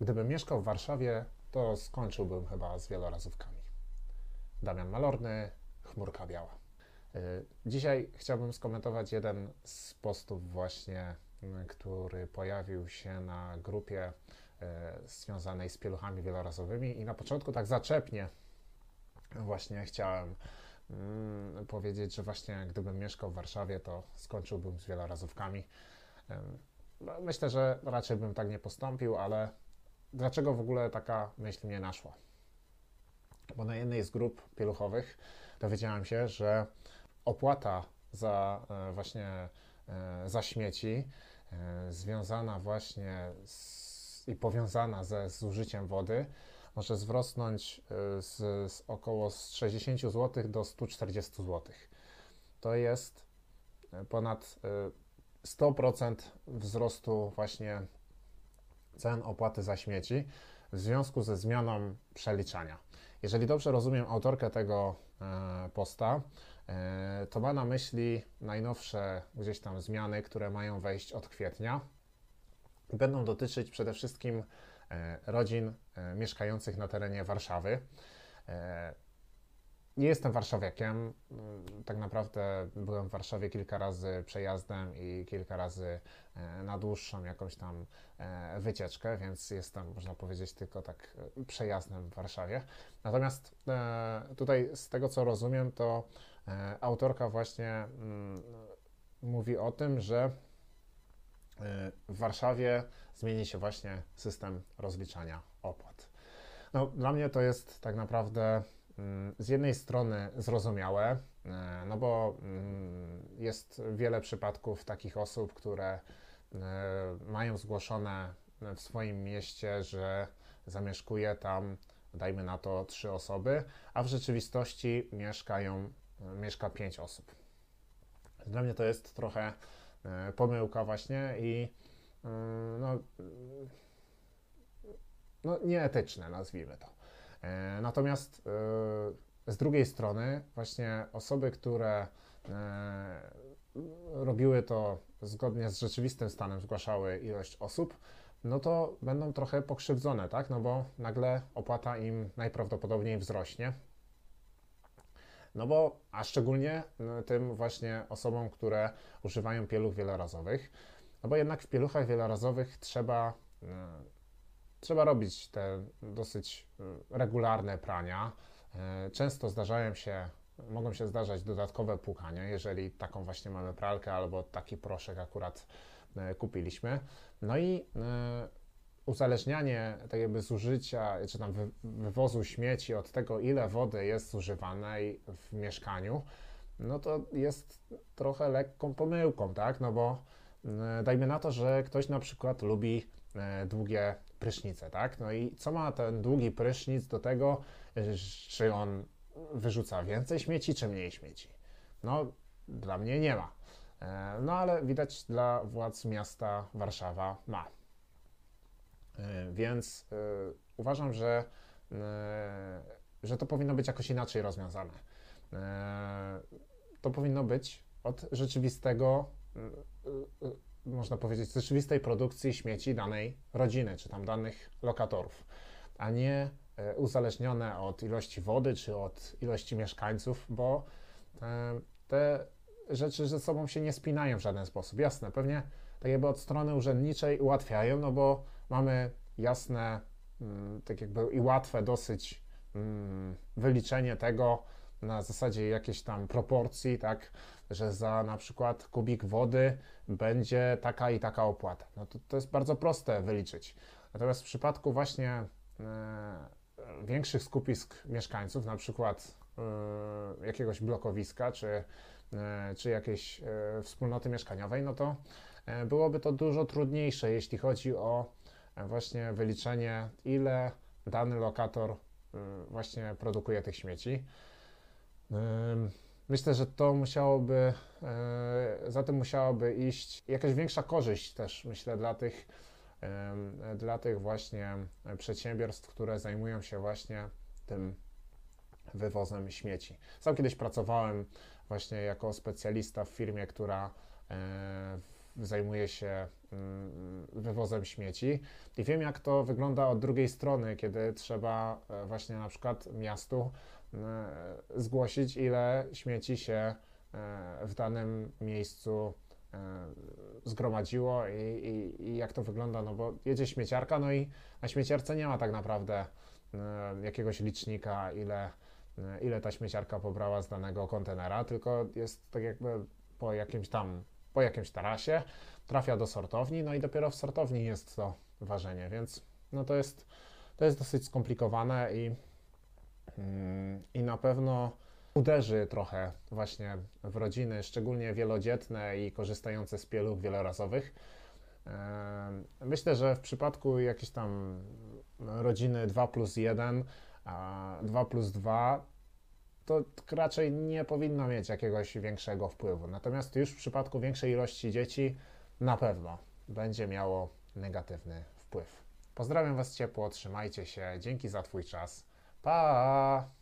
Gdybym mieszkał w Warszawie, to skończyłbym chyba z wielorazówkami. Damian Malorny, Chmurka Biała. Y, Dzisiaj chciałbym skomentować jeden z postów właśnie, który pojawił się na grupie y, związanej z pieluchami wielorazowymi i na początku tak zaczepnie właśnie chciałem mm, powiedzieć, że właśnie gdybym mieszkał w Warszawie, to skończyłbym z wielorazówkami. No, Myślę, że raczej bym tak nie postąpił, ale dlaczego w ogóle taka myśl mnie naszła? Bo na jednej z grup pieluchowych dowiedziałem się, że opłata za e, właśnie e, za śmieci e, związana właśnie z, i powiązana ze zużyciem wody może wzrosnąć z, z około z 60 zł do 140 zł. To jest ponad e, 100% wzrostu właśnie cen opłaty za śmieci w związku ze zmianą przeliczania. Jeżeli dobrze rozumiem autorkę tego e, posta, e, to ma na myśli najnowsze gdzieś tam zmiany, które mają wejść od kwietnia. Będą dotyczyć przede wszystkim e, rodzin mieszkających na terenie Warszawy. Nie jestem warszawiakiem. Mm, Tak naprawdę byłem w Warszawie kilka razy przejazdem i kilka razy e, na dłuższą jakąś tam e, wycieczkę, więc jestem, można powiedzieć, tylko tak e, przejazdem w Warszawie. Natomiast tutaj, z tego co rozumiem, to autorka właśnie mm, mówi o tym, że w Warszawie zmieni się właśnie system rozliczania opłat. No, dla mnie to jest tak naprawdę z jednej strony zrozumiałe, e, no bo mm, jest wiele przypadków takich osób, które e, mają zgłoszone w swoim mieście, że zamieszkuje tam, dajmy na to, trzy osoby, a w rzeczywistości mieszkają, mieszka pięć osób. Dla mnie to jest trochę e, pomyłka właśnie i mm, no, no nieetyczne, nazwijmy to. E, Natomiast e, z drugiej strony, właśnie osoby, które e, robiły to zgodnie z rzeczywistym stanem, zgłaszały ilość osób, no to będą trochę pokrzywdzone, tak? No bo nagle opłata im najprawdopodobniej wzrośnie. No bo, a szczególnie tym właśnie osobom, które używają pieluch wielorazowych, no bo jednak w pieluchach wielorazowych trzeba Trzeba robić te dosyć y, regularne prania. E, Często zdarzają się, mogą się zdarzać dodatkowe płukania, jeżeli taką właśnie mamy pralkę albo taki proszek akurat e, kupiliśmy. No i e, uzależnianie tak jakby zużycia, czy tam wy- wywozu śmieci od tego, ile wody jest zużywanej w mieszkaniu, no to jest trochę lekką pomyłką, tak? No bo dajmy na to, że ktoś na przykład lubi e, długie prysznice, tak? No i co ma ten długi prysznic do tego, e, czy on wyrzuca więcej śmieci, czy mniej śmieci? No, dla mnie nie ma. E, No ale widać dla władz miasta Warszawa ma. E, Więc e, uważam, że, e, że to powinno być jakoś inaczej rozwiązane. E, To powinno być od rzeczywistego, e, e, można powiedzieć, rzeczywistej produkcji śmieci danej rodziny, czy tam danych lokatorów, a nie uzależnione od ilości wody, czy od ilości mieszkańców, bo e, te rzeczy ze sobą się nie spinają w żaden sposób. Jasne, pewnie tak jakby od strony urzędniczej ułatwiają, no bo mamy jasne, mm, tak jakby i łatwe dosyć mm, wyliczenie tego na zasadzie jakiejś tam proporcji, tak, że za na przykład kubik wody będzie taka i taka opłata. No to, to jest bardzo proste wyliczyć. Natomiast w przypadku właśnie e, większych skupisk mieszkańców, na przykład e, jakiegoś blokowiska czy, e, czy jakiejś e, wspólnoty mieszkaniowej, no to e, byłoby to dużo trudniejsze, jeśli chodzi o e, właśnie wyliczenie, ile dany lokator e, właśnie produkuje tych śmieci. Ym, Myślę, że to musiałoby, e, za tym musiałaby iść jakaś większa korzyść też, myślę, dla tych, em, dla tych właśnie przedsiębiierstw, które zajmują się właśnie tym wywozem śmieci. Sam kiedyś pracowałem właśnie jako specjalista w firmie, która e, zajmuje się mm, wywozem śmieci i wiem, jak to wygląda od drugiej strony, kiedy trzeba e, właśnie na przykład miastu e, zgłosić, ile śmieci się e, w danym miejscu e, zgromadziło i, i, i jak to wygląda, no bo jedzie śmieciarka, no i na śmieciarce nie ma tak naprawdę e, jakiegoś licznika, ile, e, ile ta śmieciarka pobrała z danego kontenera, tylko jest tak jakby po jakimś tam, po jakimś tarasie, trafia do sortowni, no i dopiero w sortowni jest to ważenie, więc no to jest, to jest dosyć skomplikowane i, i na pewno uderzy trochę właśnie w rodziny, szczególnie wielodzietne i korzystające z pieluch wielorazowych. Myślę, że w przypadku jakiejś tam rodziny 2 plus 1, a 2 plus 2, to raczej nie powinno mieć jakiegoś większego wpływu. Natomiast już w przypadku większej ilości dzieci na pewno będzie miało negatywny wpływ. Pozdrawiam Was ciepło, trzymajcie się, dzięki za Twój czas. Bye.